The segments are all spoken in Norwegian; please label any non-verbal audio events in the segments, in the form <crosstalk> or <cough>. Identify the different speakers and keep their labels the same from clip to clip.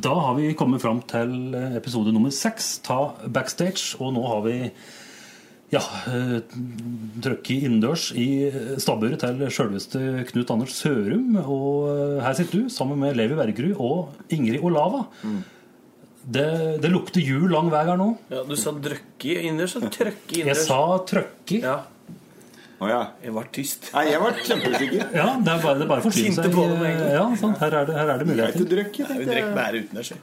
Speaker 1: Da har vi kommet fram til eh, episode nummer seks, Ta backstage. Og nå har vi ja, eh, trøkket innendørs i stabburet til sjølveste Knut Anders Sørum. Og eh, her sitter du sammen med Levi Bergerud og Ingrid Olava. Det, det lukter jul lang vei her nå.
Speaker 2: Ja, du sa 'drøkki' innendørs og trøkke
Speaker 1: Jeg
Speaker 2: innendørs.
Speaker 1: sa trøkki.
Speaker 2: Ja,
Speaker 3: Å ja.
Speaker 2: jeg var tyst.
Speaker 3: Nei, jeg var kjempeusikker.
Speaker 1: Ja, det er bare, det er bare forsyne seg. Ja, sånn. her, er det, her er det
Speaker 3: er
Speaker 1: muligheter.
Speaker 3: drøkk, jeg
Speaker 2: Vi
Speaker 3: tenkte
Speaker 2: drikker bare det skjer.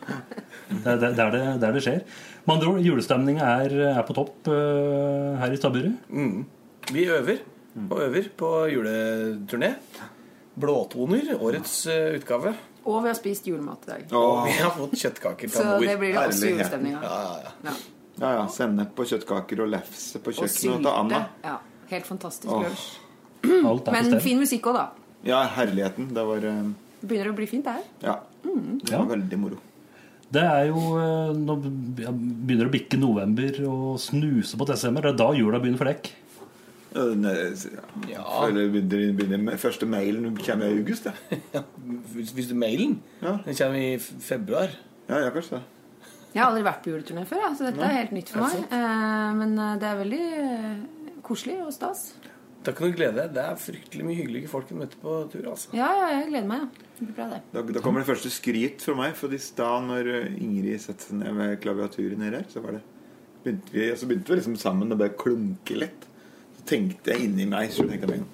Speaker 1: Det er der det, der det skjer. Med andre ord, julestemninga er, er på topp uh, her i stabburet.
Speaker 2: Vi øver og øver på juleturné. Blåtoner, årets uh, utgave.
Speaker 4: Og vi har spist julemat i dag.
Speaker 3: Og
Speaker 2: Vi har fått kjøttkaker fra
Speaker 4: Så det blir det også
Speaker 3: herlighet.
Speaker 4: julestemning av.
Speaker 2: Ja, ja, ja.
Speaker 4: Ja.
Speaker 3: ja, ja. Sennep og kjøttkaker og lefse på
Speaker 4: Og
Speaker 3: kjøkkenet
Speaker 4: sylte.
Speaker 3: til Anna.
Speaker 4: Ja, helt fantastisk
Speaker 3: oh.
Speaker 4: lunsj. Men fin musikk òg, da.
Speaker 3: Ja, herligheten. Det var eh,
Speaker 4: Det begynner å bli fint, det her.
Speaker 3: Ja. Det
Speaker 1: Ja.
Speaker 3: var veldig moro.
Speaker 1: Det er jo eh, Nå begynner det å bikke november og snuse på desember. Det er da jula begynner for dekk.
Speaker 3: Ja, er- ja. Begynner, begynner første mailen kommer i august, <laughs> ja.
Speaker 2: Hvis, hvis du mailen
Speaker 3: Ja.
Speaker 2: Den kommer i februar.
Speaker 3: Ja, ja, kanskje det.
Speaker 4: Jeg har aldri vært på juleturné før, ja, så dette er helt nytt for meg. Eh, Men det er veldig koselig og stas.
Speaker 2: Da kan du glede deg. Det er fryktelig mye hyggelige folk du møter på tur. altså
Speaker 4: Ja, ja, jeg gleder meg, ja. Det blir bra, det.
Speaker 3: Da, da kommer det første skryt fra meg. For i stad når eh, Ingrid satte seg ned med klaviaturen nede her, så var det begynte vi, så begynte vi liksom sammen å bare klunke litt. Så tenkte jeg inni meg så tenkte jeg med en gang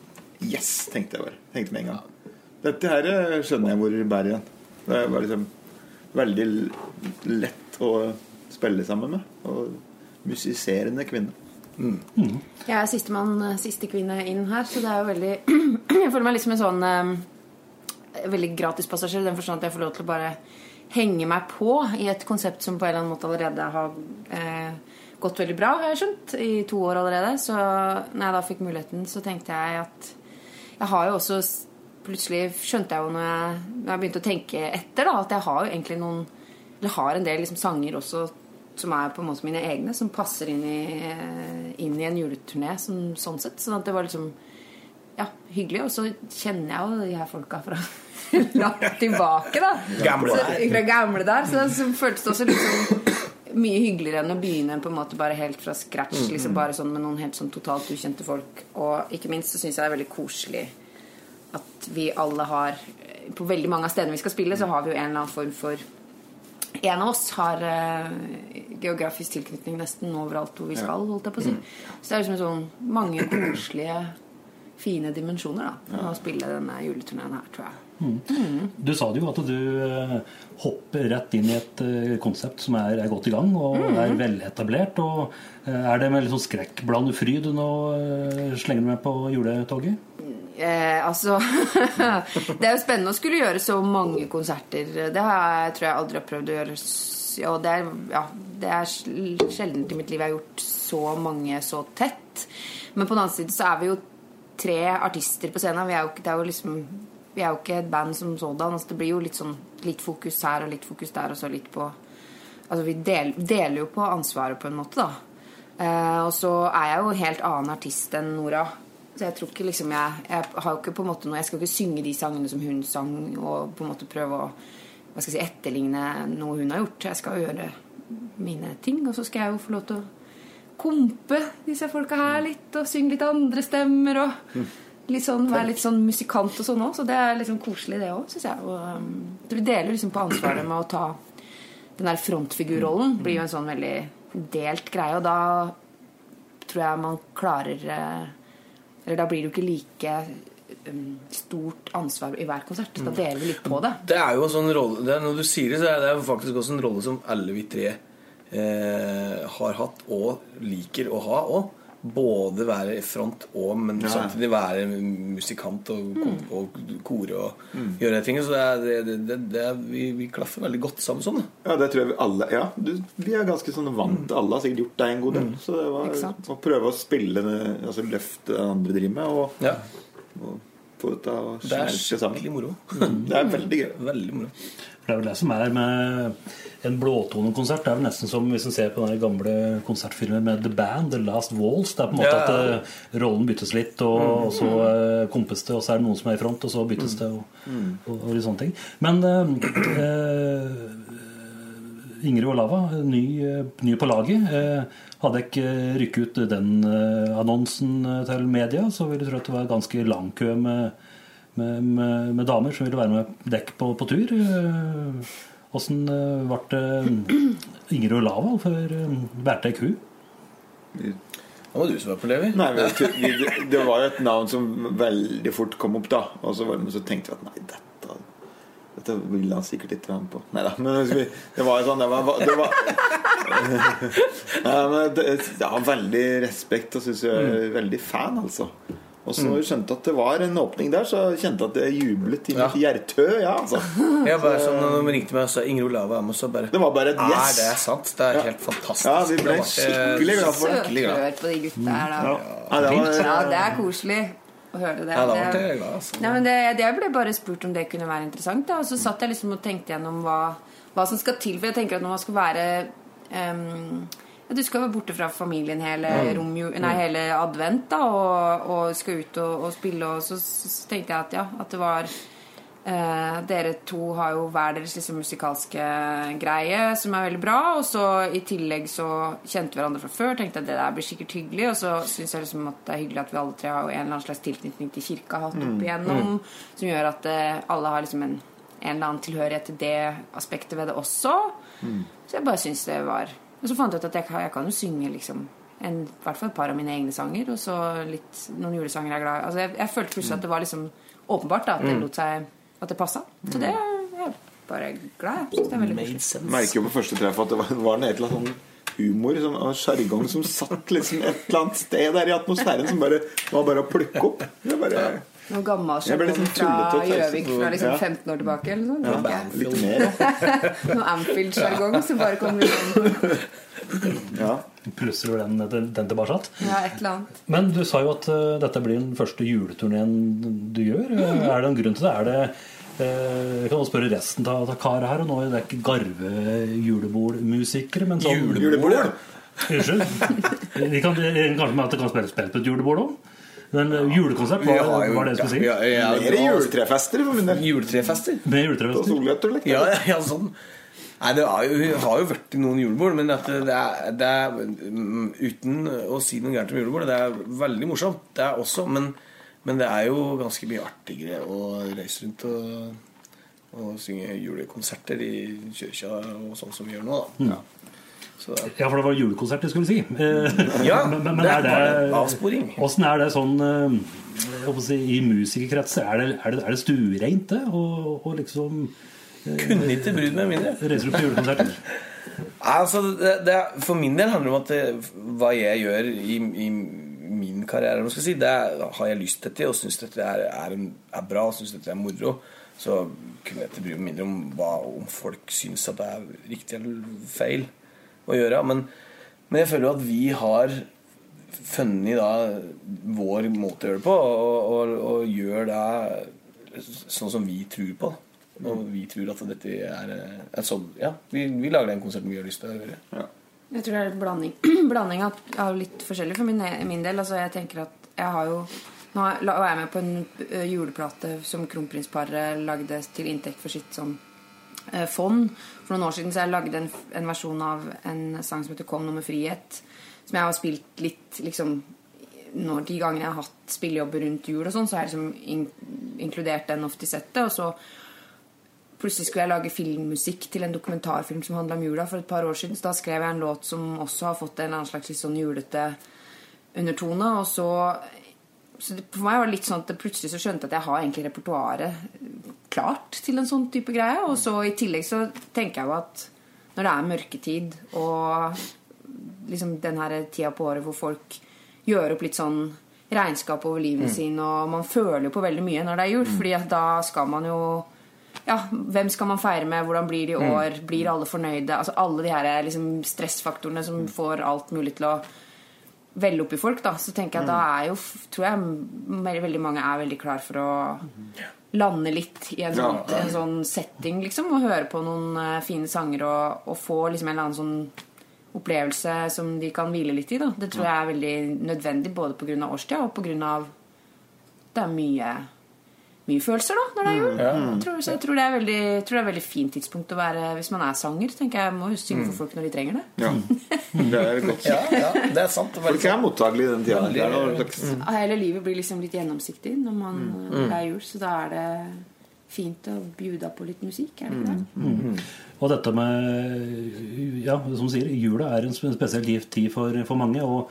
Speaker 3: Yes! tenkte jeg bare. Tenkte med en gang. Dette her eh, skjønner jeg hvor det bærer igjen. Det var liksom veldig lett å spille sammen med. Og musiserende kvinne.
Speaker 4: Jeg er sistemann, eh, siste kvinne inn her, så det er jo veldig <clears throat> Jeg føler meg litt som en sånn eh, veldig gratispassasjer i den forstand at jeg får lov til å bare henge meg på i et konsept som på en eller annen måte allerede har eh, gått veldig bra, har jeg skjønt, i to år allerede. Så når jeg da fikk muligheten, så tenkte jeg at Jeg har jo også Plutselig skjønte jeg jo når jeg, når jeg begynte å tenke etter, da, at jeg har jo egentlig noen Eller har en del liksom sanger også som er på en måte mine egne, som passer inn i, eh, inn i en juleturné som, sånn sett. Sånn at det var liksom ja, hyggelig. Og så kjenner jeg jo de her folka fra <laughs> langt tilbake, da.
Speaker 2: Gamle
Speaker 4: så,
Speaker 2: der.
Speaker 4: Fra gamle der. Så, så føltes det også liksom mye hyggeligere enn å begynne på en måte bare helt fra scratch. Liksom bare sånn med noen helt sånn totalt ukjente folk. Og ikke minst så syns jeg det er veldig koselig at vi alle har På veldig mange av stedene vi skal spille, så har vi jo en eller annen form for en av oss har eh, geografisk tilknytning nesten overalt hvor vi skal. holdt jeg på å si. Så det er liksom sånn mange koselige, fine dimensjoner da, med å spille denne juleturneen her, tror jeg.
Speaker 1: Du sa det jo at du eh, hopper rett inn i et eh, konsept som er, er godt i gang og er veletablert. Og er det med litt sånn skrekkblandet fryd du nå slenger med på juletoget?
Speaker 4: Eh, altså <laughs> Det er jo spennende å skulle gjøre så mange konserter. Det har jeg, tror jeg aldri har prøvd å gjøre. Og det er, ja, er sjelden i mitt liv jeg har gjort så mange så tett. Men på den annen side så er vi jo tre artister på scenen. Vi er jo, er jo liksom vi er jo ikke et band som sådan. Altså det blir jo litt sånn litt fokus her og litt fokus der, og så litt på Altså vi del, deler jo på ansvaret på en måte, da. Eh, og så er jeg jo en helt annen artist enn Nora. Så jeg tror ikke liksom jeg, jeg har jo ikke på en måte noe Jeg skal ikke synge de sangene som hun sang, og på en måte prøve å hva skal jeg si, etterligne noe hun har gjort. Jeg skal jo gjøre mine ting, og så skal jeg jo få lov til å kompe disse folka her litt, og synge litt andre stemmer, og litt sånn, være litt sånn musikant og sånn òg. Så det er liksom koselig, det òg, syns jeg. Og, um, så vi deler liksom på ansvaret med å ta den der frontfigurrollen. Blir jo en sånn veldig delt greie, og da tror jeg man klarer eh, Eller da blir det jo ikke like um, stort ansvar i hver konsert. Da deler vi litt på det.
Speaker 2: Det er jo en sånn rolle det Når du sier det, så er det faktisk også en rolle som alle vi tre eh, har hatt og liker å ha òg. Både være i front og men
Speaker 3: Ja.
Speaker 2: samtidig være musikant og,
Speaker 4: Mm.
Speaker 2: og kore og gjøre de tingene. Så det er, det, det, vi, vi klaffer veldig godt sammen sånn.
Speaker 3: Ja, det tror jeg vi alle Ja, du, vi er ganske sånn vant til Alle har sikkert gjort deg en god del. Så det var å prøve å spille Altså løfte det andre driver med, og,
Speaker 2: Ja,
Speaker 3: og få det av å
Speaker 2: det er skikkelig moro. <laughs>
Speaker 3: Det er veldig gøy.
Speaker 2: Veldig moro.
Speaker 1: For Det er vel det som er med en blåtonekonsert. Det er vel nesten som hvis en ser på den gamle konsertfilmen med The Band, The Last Walls. Det er på en måte
Speaker 2: Ja, ja.
Speaker 1: at eh, rollen byttes litt, og, og så eh, kompes det, og så er det noen som er i front, og så byttes det, og, og, og litt sånne ting. Men eh, eh, Ingrid Olava, ny, ny på laget. Eh, hadde jeg ikke rykket ut den annonsen til media, så ville jeg tro at det var ganske lang kø med, med, med, med damer som ville være med dekk på, på tur. Eh, Åssen eh, ble det Ingrid Olava før bærte ei ku?
Speaker 2: Det var du som var på Levi.
Speaker 3: Nei, det, det var jo et navn som veldig fort kom opp, da. Og så, var, så tenkte vi at nei, dette Dette vil han sikkert ikke være med på. Nei da. Men det var jo sånn Det var, det var <laughs> Nei, men det, Jeg har veldig respekt og syns jeg er veldig fan, altså. Og så skjønte at det var en åpning der, så kjente jeg at jeg jublet i mitt hjertø. Ja, altså. <laughs>
Speaker 2: Jeg bare sånn, når de ringte meg og sa Ingrid Olava er med, så bare
Speaker 3: Det var bare et
Speaker 2: Er det sant? Det er
Speaker 3: Ja.
Speaker 2: helt fantastisk.
Speaker 3: Ja, vi ble skikkelig glad for det.
Speaker 2: glad.
Speaker 4: På de gutta her, da.
Speaker 3: Ja, det var,
Speaker 4: Ja, det er koselig å høre det.
Speaker 2: Ja, da ble
Speaker 4: Det-
Speaker 2: jeg glad. Altså.
Speaker 4: Nei, men det, det ble bare spurt om det kunne være interessant. Da. Og så satt jeg liksom og tenkte gjennom hva, hva som skal til. For jeg tenker at når man skal være ehm, ja, Du skal være borte fra familien hele, romju- nei, hele advent da, og, og skal ut og, og spille. Og så, så tenkte jeg at ja, at det var eh, Dere to har jo hver deres liksom, musikalske greie, som er veldig bra. Og så i tillegg så kjente vi hverandre fra før. Tenkte at det der blir sikkert hyggelig. Og så syns jeg liksom at det er hyggelig at vi alle tre har en eller annen slags tilknytning til kirka hatt opp igjennom, som gjør at eh, alle har liksom en, en eller annen tilhørighet til det aspektet ved det også. Så jeg bare syns det var Og så fant jeg ut at jeg, kan- jeg kan jo synge liksom en, i hvert fall et par av mine egne sanger, og så litt, noen julesanger jeg er glad i. Altså, jeg, jeg følte plutselig at det var liksom åpenbart da, at det lot seg At det passa. Så det er jeg bare glad. Jeg det er veldig.
Speaker 2: Made sense.
Speaker 3: merker jo på første treff at det var, var en et eller annet sånn humor som, og sjargong som satt liksom et eller annet sted der i atmosfæren som bare var bare å plukke opp. Det er bare
Speaker 4: Noe gammel
Speaker 3: Jeg
Speaker 4: kom
Speaker 3: liksom
Speaker 4: fra. Gjøvik fra liksom
Speaker 3: Ja.
Speaker 4: 15 år tilbake. Eller noe Ja, tenker
Speaker 3: litt mer. <laughs>
Speaker 4: Noe Amfield-sjargong som bare kommer ut.
Speaker 3: Ja.
Speaker 1: plusser du den, den, tilbake.
Speaker 4: Ja, et eller annet.
Speaker 1: Men du sa jo at uh, dette blir den første juleturneen du gjør. Mm. Er det en grunn til det? Er det eh, Jeg kan også spørre resten av, karet her. Og nå er det ikke Garve julebordmusikere, men sånn
Speaker 3: Julebord, ja.
Speaker 1: Unnskyld. Vi kan, kanskje med at det kan spilles spill på et julebord òg? Men eh, julekonsert, hva
Speaker 2: har jo-
Speaker 1: var det jeg skulle si?
Speaker 2: Ja, ja, ja,
Speaker 3: Mer juletrefester for min del.
Speaker 2: Juletrefester.
Speaker 1: Med juletrefester?
Speaker 3: liksom.
Speaker 2: Ja, ja, ja, sånn. Nei, det har jo, har jo vært i noen julebord, men det er, det er mm, Uten å si noe gærent om julebord, det er veldig morsomt. Det er også, men, men det er jo ganske mye artigere å reise rundt og, og synge julekonserter i kirka og sånn som vi gjør nå, da. Så,
Speaker 1: Ja, for det var julekonsert jeg skulle si. Eh, <laughs>
Speaker 2: ja,
Speaker 1: men, men
Speaker 2: det
Speaker 1: er det
Speaker 2: avsporing.
Speaker 1: Åssen er det sånn eh, si, i musikerkretser? Er det, er det, er det stuereint, det? Og, og liksom
Speaker 2: Kunne ikke brydd meg mindre.
Speaker 1: reiser du på julekonserter? <laughs>
Speaker 2: Altså, det, det, for min del handler det om at det, hva jeg gjør i, i min karriere, om jeg skal si, det har jeg lyst til og syns dette er, er, er bra og syns dette er moro, så kunne jeg ikke bry meg mindre om hva om folk syns at det er riktig eller feil å gjøre. Men, men jeg føler jo at vi har funnet da vår måte å gjøre det på, og, og, og gjør det sånn som vi tror på. Og vi tror at dette er, et sånn Ja, vi, vi lager den konserten vi har lyst til å gjøre.
Speaker 4: Jeg tror det er en blanding, <clears throat> blanding av, av litt forskjellig for min, min del. Altså, jeg tenker at jeg har jo Nå var jeg med på en juleplate som kronprinsparet lagde til inntekt for sitt sånn fond. For noen år siden så jeg lagde en, en versjon av en sang som heter 'Kom nå med frihet'. Som jeg har spilt litt liksom når De gangene jeg har hatt spillejobber rundt jul, og sånn, så har jeg liksom in inkludert den ofte i settet. Og så Plutselig skulle jeg lage filmmusikk til en dokumentarfilm som handla om jula for et par år siden. Så da skrev jeg en låt som også har fått en annen slags litt sånn julete undertone. Og så, så det, For meg var det litt sånn at plutselig så skjønte jeg at jeg har egentlig repertoaret klart til en sånn type greie. Og så i tillegg så tenker jeg jo at når det er mørketid og liksom den her tida på året hvor folk gjør opp litt sånn regnskap over livet sin, og man føler jo på veldig mye når det er jul, fordi at da skal man jo ja, hvem skal man feire med? Hvordan blir det i år? Blir alle fornøyde? Altså Alle de her liksom, stressfaktorene som får alt mulig til å opp folk. Da. Så tenker jeg at da er jo Tror jeg veldig mange er veldig klar for å lande litt i en sånn, en sånn setting, liksom. Og høre på noen eh, fine sanger og, og få liksom en eller annen sånn opplevelse som de kan hvile litt i. Da. Det tror jeg er veldig nødvendig både pga. årstida og pga. det er mye mye følelser da, når det er jul. Jeg tror, så jeg tror det er veldig, jeg tror det er et veldig fint tidspunkt å være hvis man er sanger. tenker jeg Må jo synge for folk når de trenger det.
Speaker 3: Ja. <laughs> Det er godt.
Speaker 2: Ja, ja, det er sant. Det er
Speaker 3: Folk er mottagelige i den tida. Veldig, noe
Speaker 4: Hele livet blir liksom litt gjennomsiktig når man, når det er jul, så da er det fint å bjuda på litt musikk, er det ikke det?
Speaker 1: Og dette med Ja, som du sier, jula er en spesiell tid for, for mange. Og,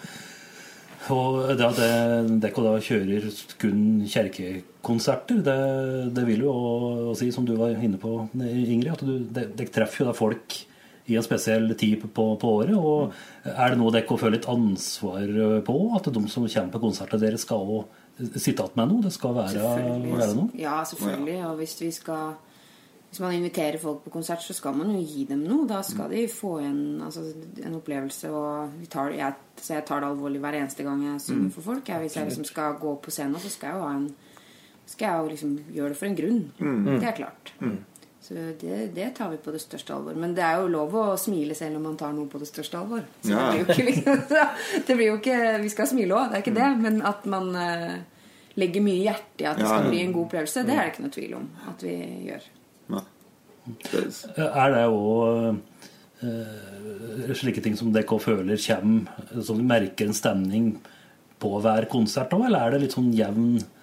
Speaker 1: og det at det- dere da kjører kun kjerkekonserter, det, det vil jo å si, som du var inne på, Ingrid, at du, det- det treffer jo da folk i en spesiell tid på, på året. Og er det noe dere føler litt ansvar på? At de som kommer på konserter deres, skal også sitte igjen med noe? Det skal være, være noe?
Speaker 4: Ja, selvfølgelig. Og hvis vi skal Hvis man inviterer folk på konsert, så skal man jo gi dem noe. Da skal de få en, altså, en opplevelse. Og vi tar, jeg, så jeg tar det alvorlig hver eneste gang jeg synger for folk. Jeg, hvis jeg liksom skal gå på scenen, så skal jeg jo ha en skal jeg jo liksom gjøre det for en grunn. Det er klart. Så det, det tar vi på det største alvor. Men det er jo lov å smile selv om man tar noe på det største alvor. Så
Speaker 3: Ja.
Speaker 4: det blir jo ikke <laughs> det blir jo ikke Vi skal smile òg, det er ikke det. Men at man eh, legger mye hjerte i at det skal
Speaker 3: ja.
Speaker 4: bli en god opplevelse, det er det ikke noe tvil om at vi gjør.
Speaker 3: Ja.
Speaker 1: Er det òg slike ting som dere føler kommer Som merker en stemning på hver konsert òg, eller er det litt sånn jevn eh,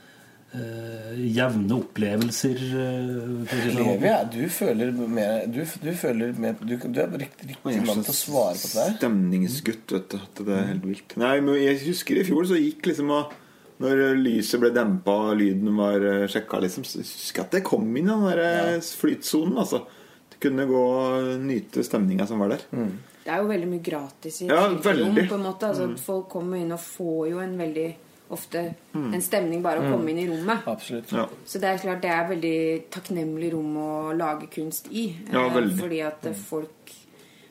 Speaker 1: jevne opplevelser? eh, for si sånn?
Speaker 2: Levi, ja, du føler mer Du, du føler mer Du, du er riktig, riktig
Speaker 3: er
Speaker 2: mann til å svare på det der.
Speaker 3: Stemningsgutt, vet du. At det er helt vilt. Nei, men jeg husker i fjor så gikk liksom og Når lyset ble dempa og lyden var eh, sjekka, liksom, så husker jeg at det kom inn i den der ja. flytsonen. Altså. Du kunne gå og nyte stemninga som var der.
Speaker 4: Det er jo veldig mye gratis i
Speaker 3: Ja, veldig.
Speaker 4: rom. på en måte altså, mm. Folk kommer inn og får jo en veldig ofte en stemning bare å komme inn i rommet.
Speaker 2: Absolutt.
Speaker 3: Ja.
Speaker 4: Så det er klart det er veldig takknemlig rom å lage kunst i.
Speaker 3: Ja,
Speaker 4: eh. Fordi at eh, folk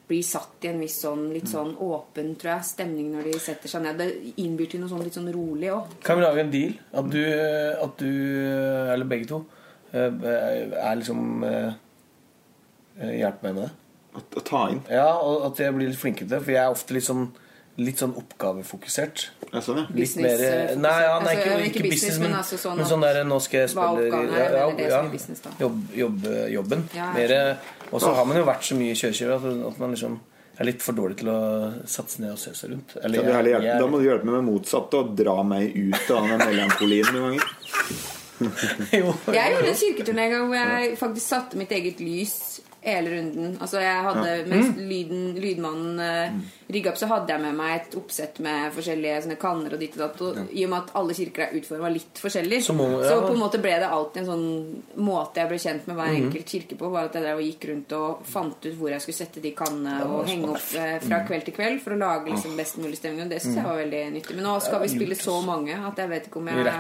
Speaker 4: blir satt i en viss sånn litt sånn åpen tror jeg, stemning når de setter seg ned. Det innbyr til noe sånn litt sånn rolig òg.
Speaker 2: Kan vi lage en deal? At du, at du eller begge to, eh, er liksom eh, Hjelper meg med det.
Speaker 3: Å ta inn.
Speaker 2: Ja, og at jeg blir litt flinkere til det. For jeg er ofte litt sånn, litt sånn oppgavefokusert.
Speaker 3: Ja, sånn, ja.
Speaker 2: Litt mer
Speaker 4: eh,
Speaker 2: Nei, ja, nei
Speaker 4: altså,
Speaker 2: ikke,
Speaker 4: ikke
Speaker 2: ikke business,
Speaker 4: business,
Speaker 2: men,
Speaker 4: men altså sånn
Speaker 2: men sånn der Nå skal jeg spille
Speaker 4: oppgaven er, ja, er business,
Speaker 2: jobb, jobb, jobben. Mer, og så har man jo vært så mye kjørekjører at, at man liksom er litt for dårlig til å satse ned og se seg rundt.
Speaker 3: Eller, jeg, jeg, jeg, Da må du hjelpe meg med motsatt og dra meg ut av den melankolien noen ganger. <laughs>
Speaker 2: jo,
Speaker 4: Jeg gjorde en kirketurné en gang hvor jeg faktisk satte mitt eget lys hele runden. Altså jeg hadde, Mens lyden, lydmannen uh, rygga opp, så hadde jeg med meg et oppsett med forskjellige sånne kanner og ditt og datt. Og I og med at alle kirker er utforma litt forskjellig,
Speaker 2: Så
Speaker 4: så,
Speaker 2: må- ja.
Speaker 4: på en måte ble det alltid en sånn måte jeg ble kjent med hver enkelt kirke på. Var at jeg drev og gikk rundt og fant ut hvor jeg skulle sette de kannene og henge opp uh, fra kveld til kveld for å lage liksom best mulig stemning. Og det syns jeg var veldig nyttig. Men nå skal vi spille så mange at jeg vet ikke om jeg,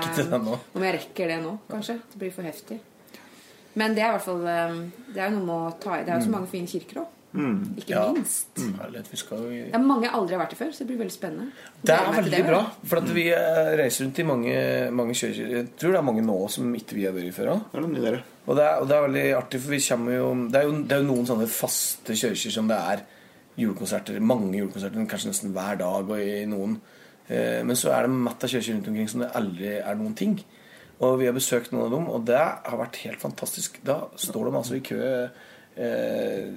Speaker 4: om jeg rekker det nå, kanskje. Det blir for heftig. Men det er i hvert fall eh, Det er jo noe med å ta i. Det er jo så mange fine kirker òg. Ikke
Speaker 2: Ja.
Speaker 4: minst.
Speaker 2: Herlighet, vi skal jo
Speaker 4: Det er mange jeg aldri har vært i før, så det blir veldig spennende.
Speaker 2: Det er veldig
Speaker 4: det,
Speaker 2: bra. For at vi eh, reiser rundt i mange, mange kirker. Jeg tror det er mange nå som ikke vi har vært i før
Speaker 3: er ja.
Speaker 2: Og det, er, og det er veldig artig, for vi kommer jo Det er jo, det er jo noen sånne faste kirker som det er julekonserter. Mange julekonserter, kanskje nesten hver dag og i noen. Eh, men så er det matt av kirker rundt omkring som det aldri er noen ting. Og vi har besøkt noen av dem, og det har vært helt fantastisk. Da står de altså i kø eh,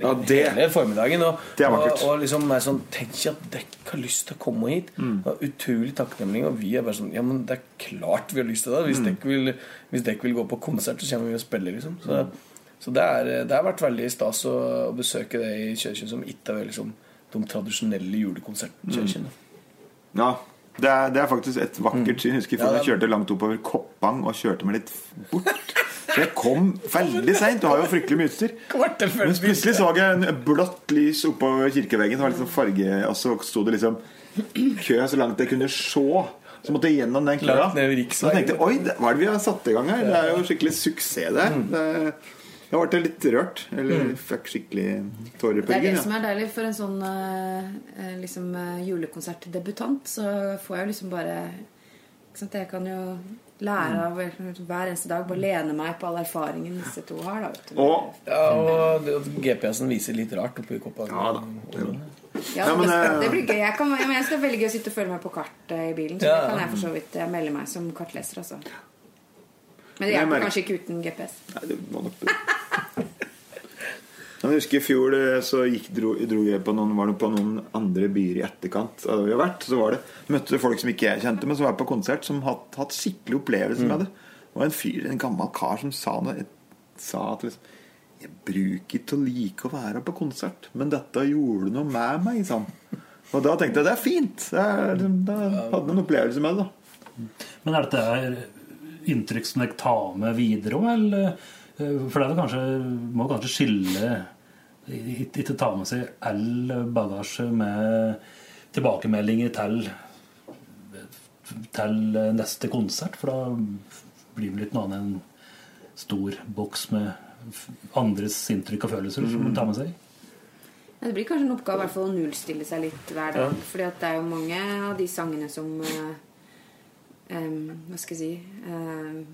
Speaker 3: Ja, det-
Speaker 2: hele formiddagen. Og,
Speaker 3: Det er vakkert.
Speaker 2: og, og liksom er sånn Tenk at dere har lyst til å komme hit.
Speaker 3: Mm.
Speaker 2: Og utrolig takknemlig. Og vi er bare sånn Ja, men det er klart vi har lyst til det. Hvis
Speaker 3: Mm.
Speaker 2: dere vil, hvis dere vil gå på konsert, så kommer vi og spiller, liksom. Så, så det, er, det har vært veldig stas å, å besøke det i kirken som ikke er liksom de tradisjonelle julekonsertkirkene.
Speaker 3: Ja, det er, det er faktisk et vakkert syn. Jeg husker
Speaker 2: Ja,
Speaker 3: før
Speaker 2: det
Speaker 3: jeg kjørte langt oppover Koppang og kjørte meg litt bort. Så jeg kom veldig seint. Du har jo fryktelig mye utstyr. Men plutselig så jeg en blått lys oppover kirkeveggen. Det var sånn farge Og så sto det liksom kø så langt jeg kunne se. Så måtte jeg gjennom den køa. Så
Speaker 2: tenkte
Speaker 3: jeg oi, hva er det vi har satt i gang her? Det er jo skikkelig suksess.
Speaker 2: Mm.
Speaker 3: Det, jeg ble litt rørt. Eller fikk skikkelig tårer på
Speaker 4: Det er det
Speaker 3: ja.
Speaker 4: som er deilig. For en sånn eh, eh, liksom, eh, julekonsertdebutant så får jeg jo liksom bare ikke sant? Jeg kan jo lære av hver eneste dag. Bare lene meg på all erfaringen disse to har. Da, vet du.
Speaker 3: Og
Speaker 2: Ja, og GPS-en viser litt rart oppi koppa.
Speaker 3: Ja da.
Speaker 4: Ja,
Speaker 3: Ja, men,
Speaker 4: det, det blir gøy. Jeg, kan, men jeg er veldig å sitte og følge med på kart eh, i bilen. Så
Speaker 2: Ja.
Speaker 4: det kan jeg for så vidt Jeg melde meg som kartleser, altså. Men det hjelper kanskje ikke uten GPS.
Speaker 3: Nei, det var nok det. Jeg husker I fjor eh, så gikk, dro, dro jeg på noen, var det på noen andre byer i etterkant. vi har vært, så var det, Møtte folk som ikke jeg kjente, men som var på konsert, som hadde hatt skikkelig opplevelse med det. Det var en fyr, en gammel kar som sa noe. Sa at liksom Jeg bruker ikke å like å være på konsert, men dette gjorde noe med meg. Sånn. Og da tenkte jeg det er fint. Liksom, da hadde jeg en opplevelse med det. da
Speaker 1: Men er dette inntrykk som dere tar med videre òg, eller? Eh, For det er vel kanskje, må kanskje skille Ikke ta med seg all bagasje med tilbakemeldinger til til neste konsert, for da blir det litt noe annet enn en stor boks med andres inntrykk og følelser som man tar med seg.
Speaker 4: Ja, Det blir kanskje en oppgave å nullstille seg litt hver dag. Fordi at det er jo mange av de sangene som eh, Hva skal jeg si em,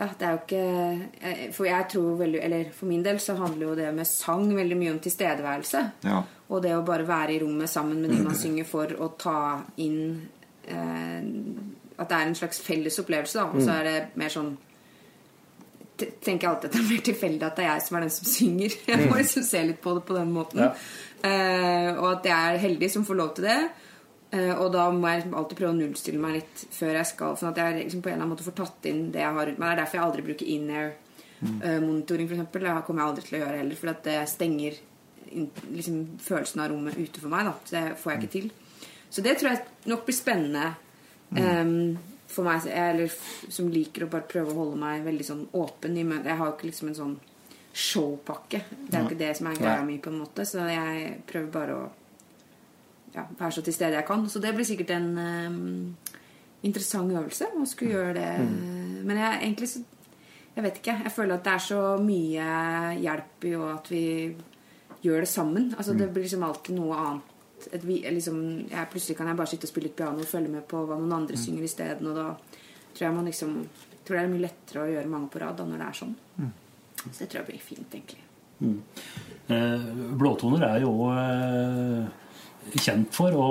Speaker 4: Ja, det er jo ikke For jeg tror veldig Eller for min del så handler jo det med sang veldig mye om tilstedeværelse.
Speaker 3: Ja.
Speaker 4: Og det å bare være i rommet sammen med de man <clears throat> synger for, og ta inn eh, At det er en slags felles opplevelse, da. Og så er det mer sånn tenker jeg alltid at det er mer tilfeldig at det er jeg som er den som synger. <laughs> Jeg må liksom se litt på det på den måten.
Speaker 2: Ja.
Speaker 4: Eh, og at jeg er heldig som får lov til det. Eh, og da må jeg liksom alltid prøve å nullstille meg litt før jeg skal. Sånn at jeg liksom på en eller annen måte får tatt inn det jeg har rundt meg. Det er derfor jeg aldri bruker in-air-monitoring, f.eks. Det kommer jeg aldri til å gjøre heller. For det stenger liksom, følelsen av rommet ute for meg. Da. Så det får jeg ikke til. Så det tror jeg nok blir spennende um, for meg eller, som liker å bare prøve å holde meg veldig sånn åpen. Jeg har jo ikke liksom en sånn showpakke. Det er jo ikke det som er greia mi, på en måte. Så jeg prøver bare å ja, være så til stede jeg kan. Så det blir sikkert en em, interessant øvelse å skulle gjøre det. Men jeg egentlig så Jeg vet ikke. Jeg føler at det er så mye hjelp i at vi gjør det sammen. Altså Det blir liksom alltid noe annet. Et, vi, liksom, jeg, plutselig kan jeg bare sitte og spille litt piano og følge med på hva noen andre synger isteden. Og da tror jeg man liksom tror det er mye lettere å gjøre mange på rad da når det er sånn. Så det tror jeg blir fint, egentlig.
Speaker 1: Eh, Blåtoner er jo eh, kjent for å,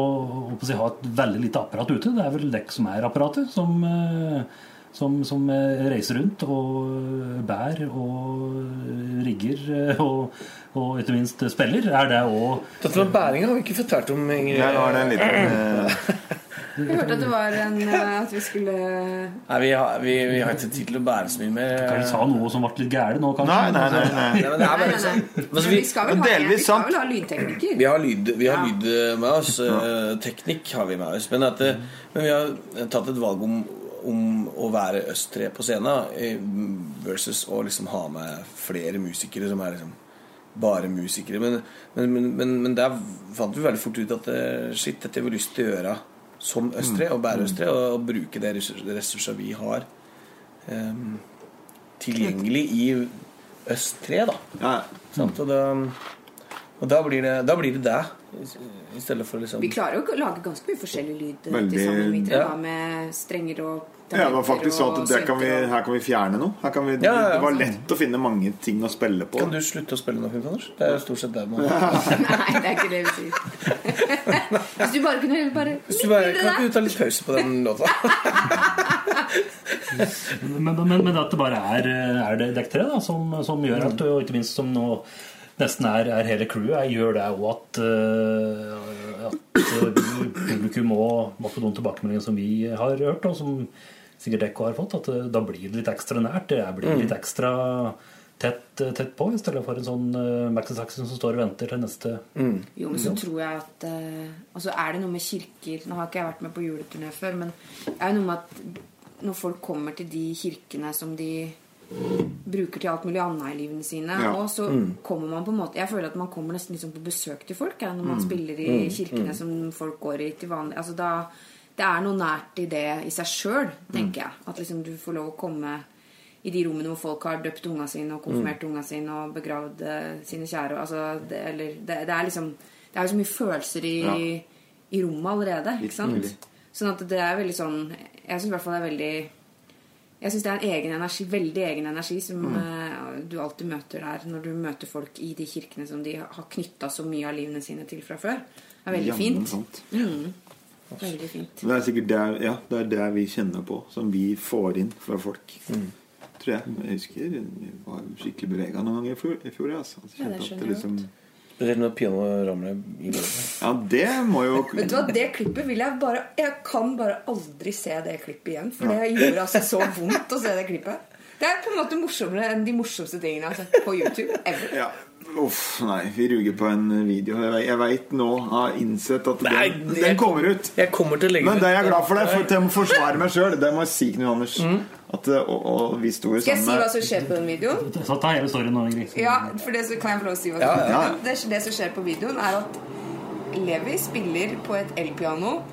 Speaker 1: ha et veldig lite apparat ute. Det er vel dekk som er apparatet, som, eh, som, som eh, reiser rundt og bærer og rigger eh, og, og ikke minst spiller. Er det òg
Speaker 2: Dette med bæringa har vi ikke fortalt om, Ingrid.
Speaker 3: Nei, nå er det en liten eh, <laughs>
Speaker 4: Jeg hørte at det var en eh, At vi skulle
Speaker 2: Nei, vi har, vi, vi har ikke tid til å bære så mye mer.
Speaker 1: Kanskje sa noe som ble litt gærent nå, kanskje?
Speaker 3: Nei, nei, nei. nei.
Speaker 2: Nei, men
Speaker 4: Nei, nei,
Speaker 2: sånn
Speaker 4: nei.
Speaker 2: altså,
Speaker 4: Men
Speaker 2: vi,
Speaker 4: skal vel ha, en, vi skal vel ha lydtekniker.
Speaker 2: vi har lyd, vi har lyd med oss. eh, teknikk har vi med oss. Men, at, men vi har tatt et valg om, om å være oss tre på scenen eh, versus å liksom ha med flere musikere som er liksom bare musikere. Men, men, men, men, men der fant vi veldig fort ut at eh, shit, dette har vi lyst til å gjøre som østre og bære oss og, og bruke det ressurser vi har um, tilgjengelig i øst tre, da.
Speaker 3: Ja.
Speaker 2: Sant? Og da, og da blir det da blir det det. i- I stedet for liksom
Speaker 4: Vi klarer jo å lage ganske mye forskjellig lyd eh,
Speaker 3: Veldig-
Speaker 4: til sammen, vi tre,
Speaker 2: Ja.
Speaker 4: da, med strenger og
Speaker 3: Ja, det var faktisk sånn at det kan vi, her kan vi fjerne noe. Her kan vi,
Speaker 2: Ja, ja, ja.
Speaker 3: Det var lett å finne mange ting å spille på.
Speaker 2: Kan du slutte å spille noe, Anders? Det er jo stort sett det man <laughs>
Speaker 4: Nei, det er ikke det vi sier. <laughs> Hvis du bare kunne bare
Speaker 2: Hvis du bare, Kan ikke du ta litt pause på den låta? <laughs>
Speaker 1: Men, men, men at det bare er, er det dekk tre som, som gjør alt, og ikke minst som nå nesten er, er hele crewet, gjør det òg at, uh, at eh, publikum og må få noen tilbakemeldinger som vi har hørt, og som sikkert dere har fått, at eh, da blir det litt ekstra nært. Det blir litt ekstra tett, tett på, i stedet for en sånn uh, Maxi Saxon som står og venter til neste
Speaker 4: Jo, men så tror jeg at altså, Og er det noe med kirker Nå har ikke jeg vært med på juleturné før, men det er jo noe med at når folk kommer til de kirkene som de bruker til alt mulig annet i livene sine.
Speaker 3: Ja.
Speaker 4: Og så
Speaker 2: Mm.
Speaker 4: kommer man på en måte Jeg føler at man kommer nesten liksom på besøk til folk ja, når man
Speaker 3: Mm.
Speaker 4: spiller i
Speaker 2: Mm.
Speaker 4: kirkene
Speaker 2: Mm.
Speaker 4: som folk går i til vanlig. Altså da Det er noe nært i det i seg sjøl, tenker jeg. At liksom du får lov å komme i de rommene hvor folk har døpt unga sine og konfirmert unga sine og begravd eh, sine kjære. Altså, det, eller, det, det er liksom Det er jo så mye følelser i,
Speaker 3: Ja.
Speaker 4: i rommet allerede. Ikke sant? Sånn at det er veldig sånn Jeg syns i hvert fall det er veldig Jeg synes det er en egen energi, veldig egen energi som
Speaker 3: Mm.
Speaker 4: uh, du alltid møter der når du møter folk i de kirkene som de har knytta så mye av livene sine til fra før. Det er veldig
Speaker 3: Jamen,
Speaker 4: fint.
Speaker 3: sant.
Speaker 4: Mm. Veldig fint.
Speaker 3: Det er sikkert det, ja, det er det vi kjenner på, som vi får inn fra folk. Tror jeg. Jeg husker jeg var skikkelig bevega noen ganger i fjor. I fjor altså. Jeg
Speaker 4: Ja, det skjønner
Speaker 3: det
Speaker 4: jeg
Speaker 3: liksom,
Speaker 2: Spesielt når pianoet ramler i gulvet.
Speaker 3: ja, det må jo <laughs>
Speaker 4: Vet du hva, Det klippet vil jeg bare Jeg kan bare aldri se det klippet igjen. For det gjorde altså så vondt å se det klippet. Det er på en måte morsommere enn de morsomste tingene jeg har sett på YouTube. Ever.
Speaker 3: ja. Uff, nei. Vi ruger på en video. Jeg vet- Jeg veit nå, har innsett at
Speaker 2: Nei,
Speaker 3: den, den kommer ut.
Speaker 2: Jeg kommer til å legge
Speaker 3: Men det er jeg glad for det, for til å forsvare meg sjøl. Det må jeg si, Knut Anders. At, eh, og, og vi sto jo
Speaker 4: Skal jeg si hva som skjer på den videoen?
Speaker 1: Så ta hele storyen nå.
Speaker 4: Ja, for det så kan jeg få lov å si hva
Speaker 2: Ja,
Speaker 3: ja.
Speaker 4: det, det som skjer på videoen, er at Levi spiller på et elpiano,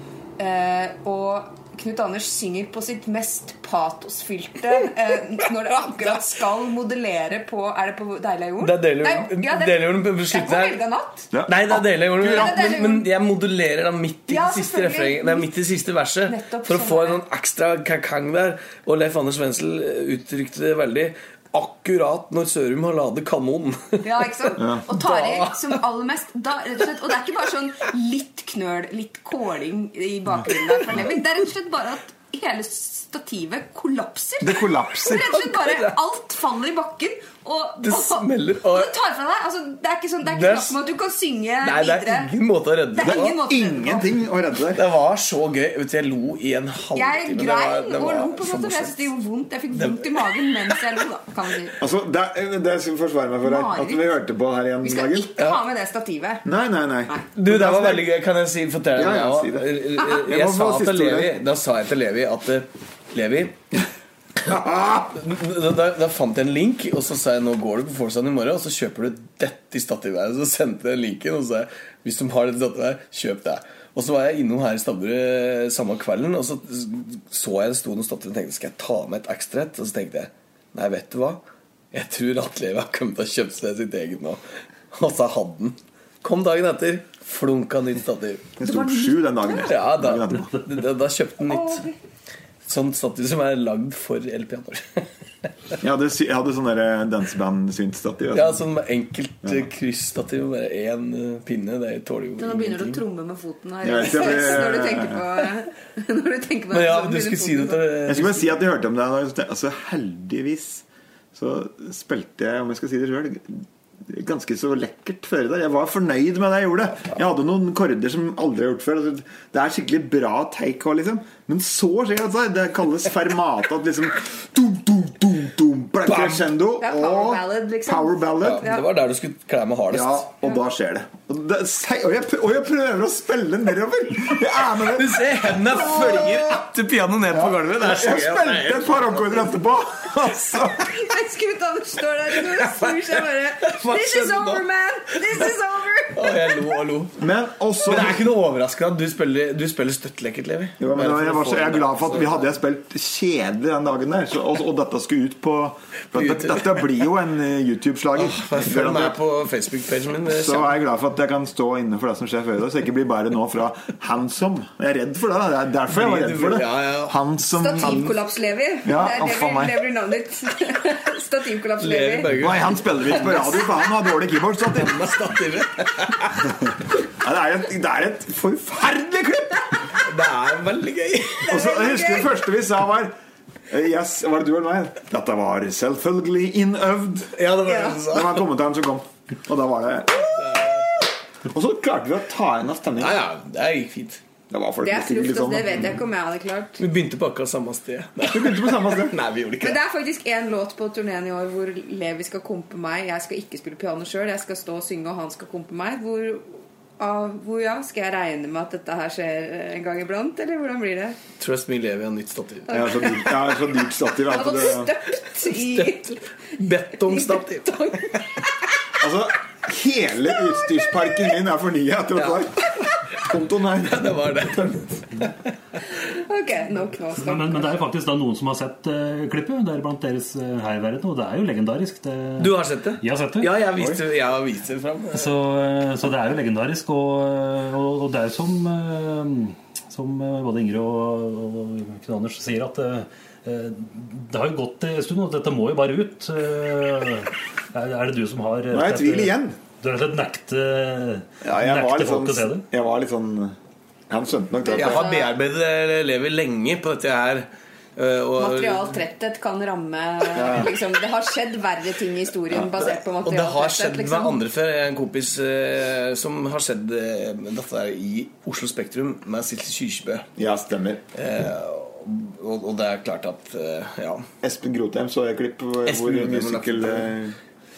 Speaker 4: eh, og Knut Anders synger på sitt mest patosfylte eh, når det akkurat skal modellere på Er det på Deilig er jorden?
Speaker 2: Det er deilig jorden.
Speaker 4: ja, det-
Speaker 2: Deilig jorden på
Speaker 4: Det er
Speaker 2: slutten
Speaker 4: på
Speaker 2: her.
Speaker 4: Helga natt.
Speaker 3: Ja.
Speaker 2: Nei, det er deilig jorden.
Speaker 4: Ja, det
Speaker 2: Men, men jeg modulerer da midt i
Speaker 4: Ja,
Speaker 2: det siste refrenget. Midt i det siste verset.
Speaker 4: Nettopp,
Speaker 2: For å
Speaker 4: sånn
Speaker 2: få en sånn ekstra kakang der. Og Leif Anders Wendsel uttrykte det veldig. Akkurat når Sørum har ladet kanonen. <laughs>
Speaker 4: Ja, ikke sant? Og Tari som aller mest da, rett og, slett, og det er ikke bare sånn litt knøl, litt kåling i bakgrunnen der For Det er rett og slett bare at hele stativet kollapser.
Speaker 3: Det kollapser.
Speaker 4: Rett og slett bare Alt faller i bakken. Og,
Speaker 2: Det smeller,
Speaker 4: og
Speaker 2: og-
Speaker 4: tar fra deg. Altså, det er ikke, sånn, det er
Speaker 2: Det
Speaker 4: ikke
Speaker 2: er
Speaker 4: snakk at du kan synge
Speaker 2: Nei, det
Speaker 4: videre.
Speaker 2: er ingen måte å redde
Speaker 4: Det
Speaker 2: det
Speaker 4: er ingen måte å redde det på.
Speaker 3: Ingenting å redde der.
Speaker 2: Det var så gøy. Vet du, jeg lo i en halvtime.
Speaker 4: Jeg
Speaker 2: Det
Speaker 4: grein og lo på en måte. for Jeg syntes det gjorde vondt. Jeg fikk vondt i magen mens jeg lo, da. Kan si.
Speaker 3: Altså, det, er- det skal jeg forsvare meg for her. At vi hørte på her igjen
Speaker 4: Vi skal
Speaker 3: dagen.
Speaker 4: ikke ha med det stativet.
Speaker 3: Nei, nei, nei.
Speaker 2: Du, det var veldig gøy. Kan jeg si, fortelle
Speaker 3: Ja,
Speaker 2: deg
Speaker 3: ja,
Speaker 2: også?
Speaker 3: si det.
Speaker 2: Jeg,
Speaker 3: Jeg jeg
Speaker 2: sa til Levi, da sa jeg til Levi at eh, Levi da, fant jeg en link, og så sa jeg nå går du på Forsan i morgen, og så kjøper du dette i stativet. Så sendte jeg linken, og så sa jeg hvis de har dette stativet kjøp det. Og så var jeg innom her i Stabburet samme kvelden, og så så jeg det sto noen stativer og tenkte skal jeg ta med et ekstra et? Og så tenkte jeg nei, vet du hva? Jeg tror at Levi har kommet til å kjøpe seg sitt eget nå. <laughs> Og så hadde han. Kom dagen etter. Flunka nytt stativ.
Speaker 3: Det sto sju den dagen.
Speaker 2: Ja, da, da, da kjøpte han nytt. Sånn stativ som er lagd for elpianoer.
Speaker 3: Jeg hadde, jeg hadde sånn der danseband-synsstativ.
Speaker 2: Ja, sånn enkelt ja. kryssstativ med én eh, pinne. Det tåler jo
Speaker 4: Nå begynner du å tromme med foten her.
Speaker 3: Jeg vet, jeg ble-
Speaker 4: Når du tenker på <laughs> Når du tenker på
Speaker 2: Men ja, du skulle si det til
Speaker 3: Jeg skulle bare si at jeg hørte om det altså, Heldigvis så spilte jeg, om jeg skal si det sjøl, ganske så lekkert føre der. Jeg var fornøyd med det jeg gjorde. Jeg hadde noen korder som aldri har gjort før. Altså, Det er skikkelig bra take òg, liksom. Men så skjer det. Altså, det kalles fermata. At liksom dum, dum, dum, dum, black crescendo
Speaker 4: er power ballad, liksom.
Speaker 3: power ballad.
Speaker 2: ja, Det var der du skulle kle meg hardest.
Speaker 3: Ja, og da skjer det. Og, det, og, jeg, og jeg prøver å spille nedover! Jeg er med
Speaker 2: Du ser hendene følger etter pianoet ned på gulvet. Det er
Speaker 3: Jeg spilte et par akkorder etterpå. <laughs> Altså.
Speaker 4: Jeg skulle ta den står der og snur seg bare This is over, man! This is over!
Speaker 2: Oh, jeg lo og lo.
Speaker 3: Men også
Speaker 2: Men det er ikke noe overraskende at du spiller, du spiller støttlekkert, Levi.
Speaker 3: Jo, men jeg, var så, jeg er glad for at vi hadde jeg spilt kjedelig den dagen der, så, og, og dette skulle ut på dette, dette blir jo en eh, YouTube-slager.
Speaker 2: Oh, Før den er på Facebook-pagen min.
Speaker 3: Så er jeg glad for at jeg kan stå inne for det som skjer før i dag, så jeg ikke blir bare nå fra Handsome. Jeg er redd for det. Det er derfor jeg var redd for det.
Speaker 2: Ja, ja.
Speaker 3: Handsome
Speaker 4: Stativkollaps-Levi.
Speaker 3: Ja,
Speaker 4: det er det, vi, det blir navnet <laughs> ditt. Stativkollaps-Levi.
Speaker 3: Nei, han spiller ikke på radio, for han har dårlig keyboard-stativ. Ja, det, er et, det er et forferdelig klipp!
Speaker 2: Det er veldig gøy.
Speaker 3: Og så, husker det første vi sa, var eh, Yes, var det du eller meg? Dette var selvfølgelig innøvd.
Speaker 2: Ja, det var det
Speaker 4: Ja.
Speaker 3: Det var kommentaren som kom. Og da var det Og så klarte vi å ta igjen av stemningen.
Speaker 2: Ja, ja, det gikk fint.
Speaker 3: Det var
Speaker 4: Det er
Speaker 3: litt
Speaker 4: altså.
Speaker 3: sånn,
Speaker 4: Det vet jeg ikke om jeg hadde klart.
Speaker 2: Vi begynte på akkurat samme sted. Nei, <laughs>
Speaker 3: Vi begynte på samme sted.
Speaker 2: Nei vi gjorde ikke det.
Speaker 4: Men
Speaker 2: det.
Speaker 4: er faktisk en låt på turneen i år hvor Levi skal kompe meg. Jeg skal ikke spille piano sjøl. Jeg skal stå og synge, og han skal kompe meg. Hvor av hvor ja, Skal jeg regne med at dette her skjer en gang iblant, eller hvordan blir det?
Speaker 2: Trust me, Levi har nytt stativ.
Speaker 3: Jeg har så dyrt, jeg har så dyrt stativ. Jeg
Speaker 4: har
Speaker 3: fått
Speaker 4: støpt i
Speaker 2: Betongstativ. <laughs>
Speaker 3: Altså, hele utstyrsparken min er fornya dette der. Kontoen her.
Speaker 2: Det var det.
Speaker 4: Ok, nok nå.
Speaker 1: Men, men, men det er jo faktisk da noen som har sett uh, klippet. Det er blant deres uh, herverden, og det er jo legendarisk. Det,
Speaker 2: Du har sett det?
Speaker 1: Jeg har sett det.
Speaker 2: Ja, jeg viste, jeg har vist det fram.
Speaker 1: Så, uh, så det er jo legendarisk, og, og, og det er jo som, uh, som eh, både Ingrid og, og Knut Anders sier, at eh, eh, det har jo gått en stund, og dette må jo bare ut. Uh, Er er det du som har
Speaker 3: Nå er jeg i tvil igjen.
Speaker 1: Du er rett og slett nekte,
Speaker 3: Ja, jeg
Speaker 1: nekte
Speaker 3: litt
Speaker 1: folk
Speaker 3: sånn,
Speaker 1: å se det?
Speaker 3: jeg var litt sånn Han skjønte nok det.
Speaker 2: Jeg har bearbeidet elever lenge på dette her. øh, Og,
Speaker 4: Material tretthet kan ramme liksom, Det har skjedd verre ting i historien basert på
Speaker 2: og det har
Speaker 4: skjedd
Speaker 2: skjedd med
Speaker 4: Liksom.
Speaker 2: andre før. En kompis eh, som har sett eh, dette der i Oslo Spektrum med Sissel Kyrkjebø.
Speaker 3: Ja, stemmer.
Speaker 2: Eh, og, og det er klart at Ja.
Speaker 3: Espen Grotheim så jeg klipp hvor,
Speaker 2: mye
Speaker 3: hvor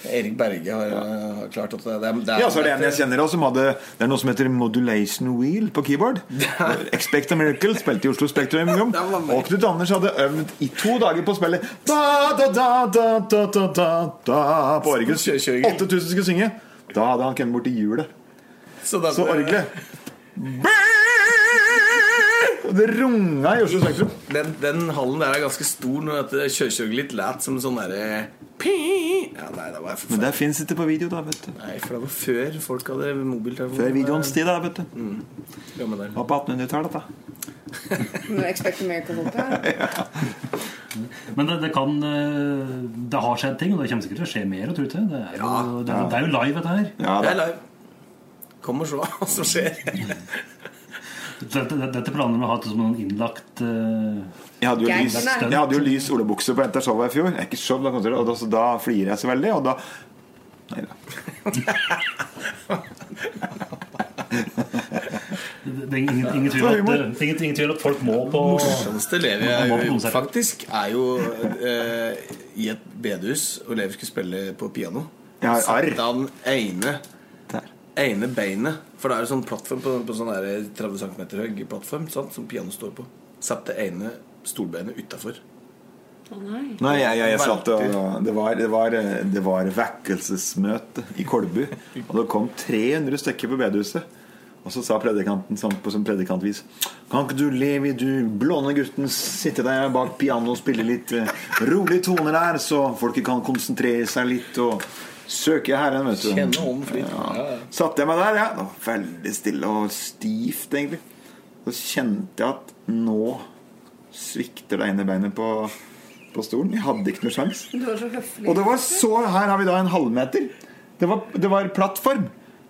Speaker 2: Erik Berge har, har klart at det, det, er- det er
Speaker 3: Ja, så er det en jeg kjenner også som hadde Det er noe som heter modulation wheel på keyboard. <laughs> Expect a Miracle spilte i Oslo Spektrum. Og Knut Anders hadde øvd i to dager på å spille da, da, da, da, da, da, da, da, på orgel.
Speaker 2: Kjør- kjør-
Speaker 3: 8000 skulle synge. Da hadde han kommet bort i hjulet.
Speaker 2: Så,
Speaker 3: Så orgelet <laughs> Og det runga i Oslo sentrum.
Speaker 2: Den, den hallen der er ganske stor når dette kjørekjøret litt lat som sånn derre. Ja, nei, det var
Speaker 3: Men
Speaker 2: forferdelig.
Speaker 3: det fins ikke på video, da. vet du
Speaker 2: Nei, for det var før folk hadde mobiltelefon.
Speaker 3: Før videoens tid, da. vet du.
Speaker 2: Mm.
Speaker 3: Det var på 1800-tallet, da <laughs>
Speaker 4: Expect <laughs> ja.
Speaker 1: Men det, det kan eh, Det har skjedd ting, og det kommer sikkert til å skje mer. Tror du ikke? Det er jo, det er, det er jo live, dette her.
Speaker 3: Ja,
Speaker 2: Det er live. Kom og se hva som skjer. <laughs>
Speaker 1: Dette, dette planer med å ha som en innlagt uh,
Speaker 3: Jeg hadde jo lys, jeg hadde jo lys olebukse på NTR av i fjor. Jeg er ikke show, da, og da, så da flirer jeg så veldig. Og da Nei da.
Speaker 1: Det er ingen, ingen, tvil at, ingen, ingen tvil at folk må på
Speaker 2: Det
Speaker 1: morsomste på
Speaker 2: jeg
Speaker 1: konsert.
Speaker 2: faktisk er jo eh, i et bedehus og Levi skulle spille på piano.
Speaker 3: Jeg har arr.
Speaker 2: Satte han ene. Ene beinet For det er jo sånn plattform på, på sånn 30 cm høy plattform sant, som piano står på. Satt det ene stolbeinet utafor.
Speaker 4: Å nei.
Speaker 3: Nei, jeg, jeg, jeg satt og Det var, det var, det var vekkelsesmøte i Kolbu. Og det kom 300 stykker på bedehuset. Og så sa predikanten sånn på sånn predikantvis Kan ikke du Levi, du blonde gutten, sitte der bak pianoet og spille litt eh, rolige toner der, så folket kan konsentrere seg litt og søke Herren, vet du.
Speaker 2: Kjenne om flyt.
Speaker 3: Ja. Satte jeg meg der, ja. Det var veldig stille og stivt, egentlig. Så kjente jeg at nå svikter det ene beinet på, på stolen. Jeg hadde ikke noe sjans. Og det var så Her har vi da en halvmeter. Det var, det var plattform.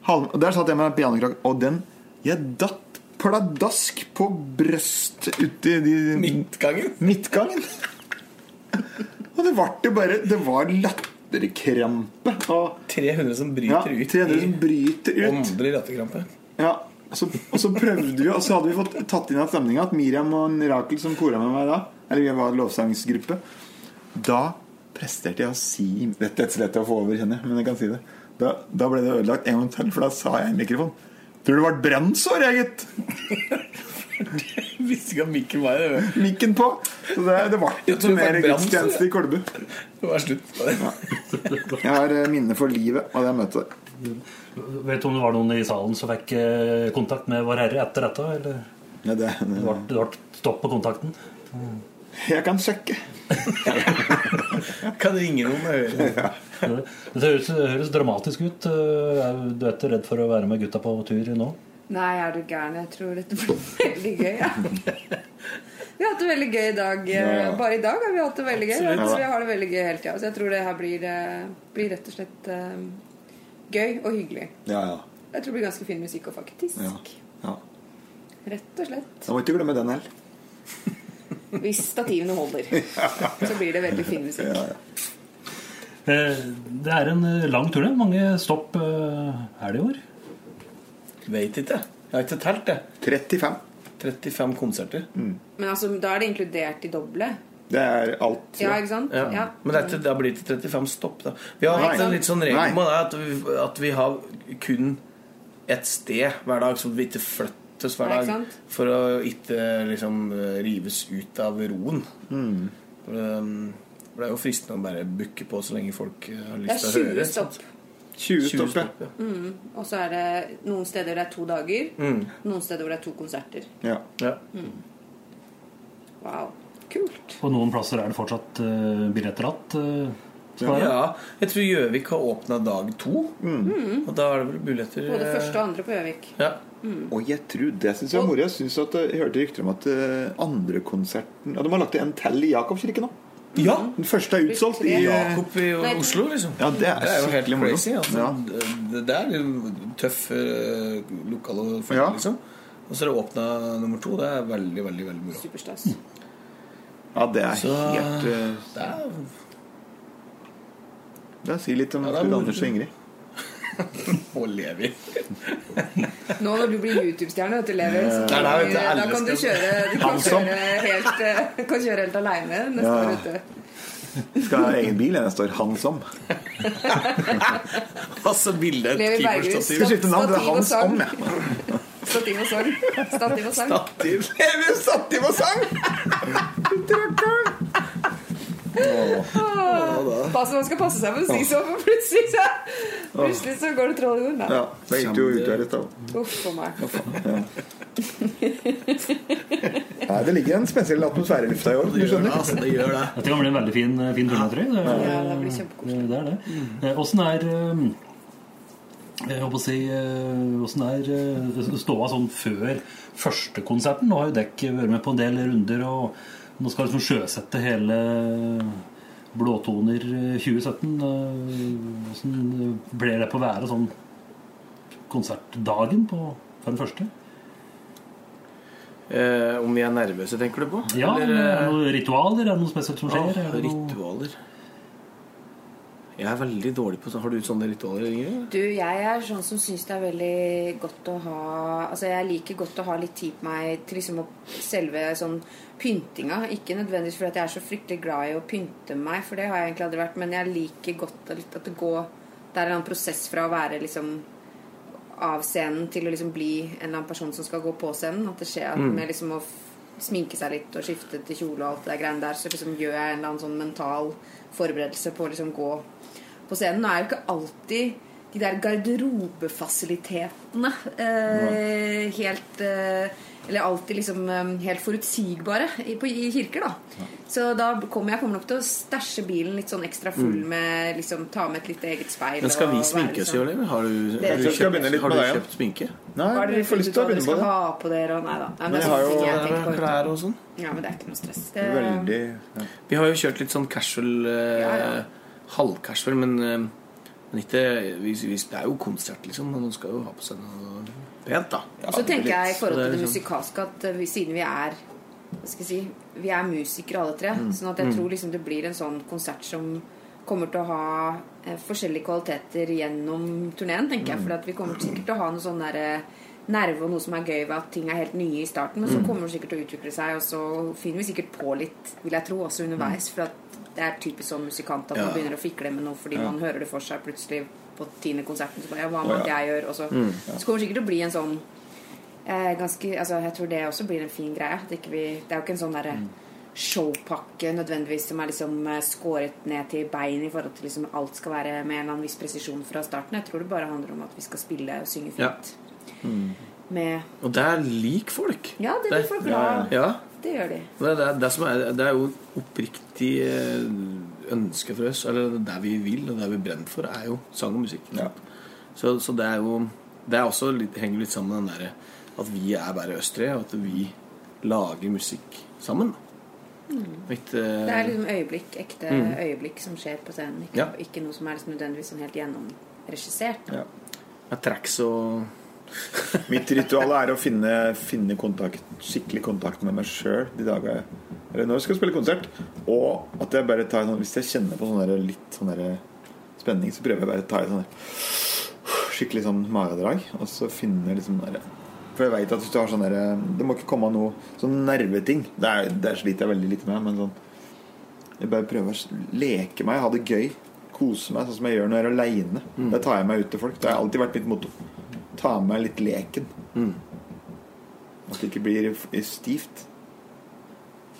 Speaker 3: Halv, og der satt jeg med pianokrakk, og den Jeg datt pladask på brøstet uti de
Speaker 2: Midtgangen.
Speaker 3: midtgangen. <laughs> og det var jo bare Det var latterkrampe. Og
Speaker 2: 300 som
Speaker 3: ja,
Speaker 2: bryter ut
Speaker 3: 300 som bryter ut.
Speaker 2: åndelig latterkrampe.
Speaker 3: Ja, og så, og så prøvde vi Og så hadde vi fått tatt inn av stemninga at Miriam og Rakel, som kora med meg da Eller vi var lovsangsgruppe Da presterte jeg å si Dette er så lett å få over, kjenner jeg, men jeg kan si det. Da, da ble det ødelagt en gang til, for da sa jeg i mikrofon Tror du det ble brennsår, jeg, gitt?
Speaker 2: Visste ikke at mikken var det.
Speaker 3: Mikken på. Så det, det
Speaker 2: var
Speaker 3: ikke noe mer gudstjeneste i Kolbu.
Speaker 2: Det var slutt på det.
Speaker 3: Jeg har minner minne for livet av det møtet.
Speaker 1: Vet du om det var noen i salen som fikk eh, kontakt med Vår Herre etter dette? Eller
Speaker 3: Ja, det,
Speaker 1: det
Speaker 3: det,
Speaker 1: ble, stopp på kontakten?
Speaker 3: jeg kan sjekke.
Speaker 2: Kan ringe noen og høre.
Speaker 1: Det høres, høres dramatisk ut. Eh, Er du ikke redd for å være med gutta på tur nå?
Speaker 4: Nei, er du gæren? Jeg tror dette blir veldig gøy. Ja. Vi har hatt det veldig gøy i dag.
Speaker 3: ja.
Speaker 4: Bare i dag har vi hatt det veldig gøy. Så vi har det veldig gøy hele tida. Så jeg tror det her blir, eh, blir rett og slett eh, gøy og hyggelig.
Speaker 3: Ja, ja.
Speaker 4: Jeg tror det blir ganske fin musikk og faktisk.
Speaker 3: ja. ja.
Speaker 4: Rett og slett.
Speaker 3: Da må ikke glemme den heller. <laughs>
Speaker 4: Hvis stativene holder, så blir det veldig fin musikk.
Speaker 3: Ja, ja.
Speaker 1: Eh, Det er en lang tur. det. Mange stopp eh, er det i år?
Speaker 2: Veit ikke. Jeg har ikke telt, det.
Speaker 3: 35.
Speaker 2: 35 konserter.
Speaker 4: Men altså, da er det inkludert i doble.
Speaker 3: Det er alt.
Speaker 4: Ja, ikke sant?
Speaker 2: Ja.
Speaker 4: Ja.
Speaker 2: Men det, er ikke- det har blitt 35 stopp. Da. Vi har
Speaker 3: Nei.
Speaker 2: hatt en litt sånn regel med det at vi, at vi har kun et sted hver dag, så vi ikke flyttes hver dag. For å ikke liksom rives ut av roen.
Speaker 3: Mm.
Speaker 2: For, um, for det er jo fristende å bare booke på så lenge folk eh, har
Speaker 4: er
Speaker 2: lyst til å høre Det
Speaker 4: 20
Speaker 2: høre.
Speaker 4: stopp.
Speaker 3: 20 stopp, ja.
Speaker 2: ja.
Speaker 4: Mm. Og så er det noen steder det er to dager.
Speaker 2: Mm.
Speaker 4: Noen steder hvor det er to konserter.
Speaker 3: ja.
Speaker 2: Ja.
Speaker 4: Wow. Kult.
Speaker 1: På noen plasser er det fortsatt uh, billetter igjen. Uh,
Speaker 2: Ja, jeg tror Gjøvik har åpna dag to. Og da er det vel billetter
Speaker 4: Både
Speaker 2: eh,
Speaker 4: første og andre på Gjøvik.
Speaker 2: Ja.
Speaker 3: Og jeg tror det synes jeg var moro. Jeg, jeg hørte rykter om at uh, andre konserten Ja, De har lagt til en til i Jakobskirken nå.
Speaker 2: Ja.
Speaker 3: Den første er utsolgt i
Speaker 2: Jakob i Oslo, liksom.
Speaker 3: Ja, det er,
Speaker 2: Det er jo helt crazy. Altså.
Speaker 3: Ja.
Speaker 2: Det, det er jo tøff uh, lokal følge,
Speaker 3: Ja.
Speaker 2: liksom. Og så er det åpna nummer to. Det er veldig, veldig veldig moro.
Speaker 4: Superstas.
Speaker 3: ja, det er
Speaker 2: Så
Speaker 3: helt uh,
Speaker 2: det er
Speaker 3: Det sier litt om
Speaker 2: Ja, er.
Speaker 3: Anders og Ingrid. <laughs>
Speaker 2: å Levi.
Speaker 4: Nå når du blir YouTube-stjerne, vet du, Levi, så
Speaker 2: kan, Nei, du,
Speaker 4: da kan du kjøre, du kan kjøre helt, eh, kan kjøre helt aleine neste
Speaker 3: Ja.
Speaker 4: år. ute.
Speaker 3: Skal ha egen bil. Jeg står han som. <laughs>
Speaker 2: Altså bilde et keeperstativ.
Speaker 3: Skal skifte navn til
Speaker 4: Stativ og
Speaker 3: Hans
Speaker 4: sang.
Speaker 3: om, jeg.
Speaker 4: Stativ og sang. Stativ og sang.
Speaker 2: Stativ.
Speaker 3: Lever stativ og sang!
Speaker 4: Pass, man skal passe seg for å si sånn, for plutselig så, plutselig så går det troll i jorden.
Speaker 3: Ja, det gikk jo ut her i stad.
Speaker 4: Uff a meg. <laughs>
Speaker 3: Nei, det ligger en spesiell atmosfære i lufta i år. Du
Speaker 2: Det gjør det, altså. Det gjør det.
Speaker 1: Dette kan bli en veldig fin, fin turné, tror jeg. Det
Speaker 4: Ja, det blir kjempekoselig.
Speaker 1: det er det. Eh, Åssen er eh, jeg håper å si eh, Åssen er eh, ståa sånn før første konserten? Nå har jo dekk vært med på en del runder, og nå skal liksom sjøsette hele Blåtoner 2017. Hvordan ble det på å være sånn konsertdagen på, for den første?
Speaker 2: Eh, om vi er nervøse, tenker du på?
Speaker 1: Ja,
Speaker 2: Eller,
Speaker 1: er det
Speaker 2: eh,
Speaker 1: noen ritualer? Er det noe spesielt som skjer?
Speaker 2: Ja,
Speaker 1: Er
Speaker 2: ritualer. Jeg er veldig dårlig på det. Har du sånne ritualer, Ingrid?
Speaker 4: Du, jeg er sånn som syns det er veldig godt å ha Altså, jeg liker godt å ha litt tid på meg til liksom å selve sånn pyntinga. Ikke nødvendigvis fordi jeg er så fryktelig glad i å pynte meg, for det har jeg egentlig aldri vært, men jeg liker godt at at det går Det er en annen prosess fra å være liksom av scenen til å liksom bli en eller annen person som skal gå på scenen. At det skjer mm. med liksom å sminke seg litt og skifte til kjole og alt det der greiene der, så liksom gjør jeg en eller annen sånn mental forberedelse på å liksom gå på scenen. Nå er jo ikke alltid de der garderobefasilitetene eh, helt eh, Eller alltid liksom eh, helt forutsigbare i, på, i kirker, da. Så da kommer jeg kommer nok til å stæsje bilen litt sånn ekstra full med liksom Ta med et litt eget speil.
Speaker 2: Men skal vi sminke oss i
Speaker 4: liksom-
Speaker 2: år, eller? Har du, har du kjøpt,
Speaker 3: litt
Speaker 2: har du
Speaker 3: deg, ja.
Speaker 2: kjøpt sminke?
Speaker 3: Nei,
Speaker 4: Hva er det dere
Speaker 3: får
Speaker 4: funnet
Speaker 3: lyst
Speaker 4: ut
Speaker 3: til å
Speaker 4: hva dere
Speaker 3: begynne på
Speaker 4: skal
Speaker 3: det.
Speaker 4: ha på dere? Og nei da. Nei, men
Speaker 3: Men jeg
Speaker 4: er
Speaker 3: har jo-
Speaker 4: jeg.
Speaker 2: Klær og sånn?
Speaker 4: Ja, men det er ikke noe stress. Det,
Speaker 3: Veldig ja.
Speaker 2: Vi har jo kjørt litt sånn casual eh,
Speaker 4: Ja, ja.
Speaker 2: Halvcasual, men, eh, men ikke vi, vi, Det er jo konsert, liksom. Man skal jo ha på seg noe pent, da.
Speaker 4: Og så tenker jeg i forhold til
Speaker 2: det
Speaker 4: det
Speaker 2: liksom-
Speaker 4: musikalske at eh, vi, siden vi er si, Vi er musikere alle tre. Sånn at jeg tror liksom det blir en sånn konsert som kommer til å ha eh, forskjellige kvaliteter gjennom turneen, tenker jeg. For vi kommer sikkert til å ha noe sånn derre nerve og noe som er gøy ved at ting er helt nye i starten. Men så kommer det sikkert til å utvikle seg, og så finner vi sikkert på litt, vil jeg tro, også underveis. For at det er typisk sånn musikant at man begynner å fikle med noe fordi man hører det for seg plutselig på tiende konserten. Så bare, ja, hva
Speaker 3: Å,
Speaker 4: med at
Speaker 3: ja.
Speaker 4: jeg gjør? Og så, så kommer det sikkert til å bli en sånn eh, ganske, altså, Jeg tror det også blir en fin greie. Ikke vi, det er jo ikke en sånn derre showpakke nødvendigvis som er liksom eh, skåret ned til bein i forhold til liksom alt skal være med en eller annen viss presisjon fra starten. Jeg tror det bare handler om at vi skal spille og synge
Speaker 2: Ja.
Speaker 4: fint. Med
Speaker 2: Og er lik folk.
Speaker 4: Ja, det blir folk glad
Speaker 2: Ja,
Speaker 4: Det gjør de.
Speaker 2: det, det, det, som er, det er jo oppriktig eh, ønske for oss, eller det vi vil, og det vi brenner for, er jo sang og musikk.
Speaker 3: Ja.
Speaker 2: Så, så det er jo Det er også litt, henger litt sammen med den derre at vi er bare oss tre, og at vi lager musikk sammen. Mm. Litt,
Speaker 4: uh, Det er liksom øyeblikk, ekte øyeblikk som skjer på scenen. Ikke,
Speaker 2: Ja.
Speaker 4: ikke noe som er liksom nødvendigvis sånn helt gjennomregissert.
Speaker 3: Ja.
Speaker 2: med tracks og <laughs>
Speaker 3: Mitt ritual er å finne, finne kontakt, skikkelig kontakt med meg sjøl de dagene Eller når jeg skal spille konsert. Og at jeg bare tar sånn Hvis jeg kjenner på sånn der, litt sånn der spenning, så prøver jeg bare å ta et sånn skikkelig sånn magedrag. Og så finne liksom der For jeg veit at hvis du har sånn der Det må ikke komme noe sånn nerveting. Det, er, det sliter jeg veldig lite med. Men sånn Jeg bare prøver å leke meg, ha det gøy. Kose meg sånn som jeg gjør når jeg er aleine.
Speaker 2: Mm.
Speaker 3: Da tar jeg meg ut til folk. Det har alltid vært mitt motto. Ta med litt leken.
Speaker 2: Mm.
Speaker 3: At det ikke blir stivt.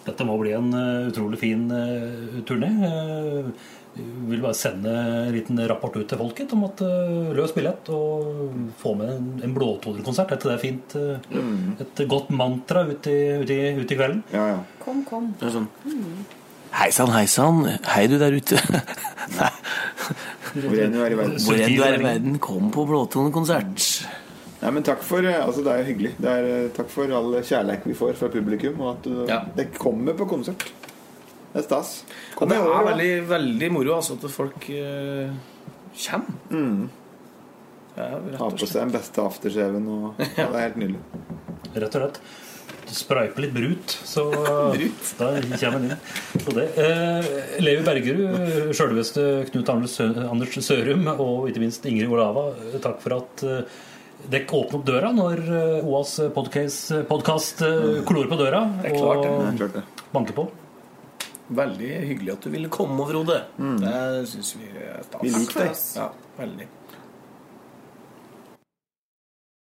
Speaker 1: Dette må bli en eh, utrolig fin uh, turné. Uh, vi vil bare sende en liten rapport ut til folket om at uh, løs billett og få med en, en blåtonekonsert. Dette er fint. eh, Et godt mantra ut i, ut i, ut i kvelden.
Speaker 3: Ja, ja.
Speaker 4: Kom, kom.
Speaker 2: Sånn. sånn Hei sann, hei sann. Hei, du der ute. Nei. <laughs>
Speaker 3: Hvor enn du er i verden.
Speaker 2: Hvor enn du er i verden, kom på Blåtonekonsert.
Speaker 3: Nei, men takk for, eh, altså Det er jo hyggelig. Det er, eh, takk for all kjærleik vi får fra publikum, og at
Speaker 2: Ja.
Speaker 3: det kommer på konsert. Det er stas.
Speaker 2: Og
Speaker 3: Kom
Speaker 2: det er
Speaker 3: over,
Speaker 2: veldig, veldig moro altså, at folk uh, kommer.
Speaker 3: Mm.
Speaker 2: Ja,
Speaker 3: Ha på seg den beste aftershaven og <laughs> ja, Det er helt nydelig.
Speaker 1: Rett og slett. Spraype litt brut, så <laughs>
Speaker 2: Brut.
Speaker 1: da kommer en inn. på det. Eh, Levi Bergerud, sjølveste Knut Anders Sørum og ikke minst Ingrid Olava, takk for at eh, dere åpner opp døra når eh, OAs podkast på døra
Speaker 2: Det er klart, det.
Speaker 3: Det er
Speaker 1: og
Speaker 3: det.
Speaker 1: banker på.
Speaker 2: Veldig hyggelig at du ville komme, Frode. Det syns vi er stas.
Speaker 3: Vi liker deg.
Speaker 2: Ja, veldig.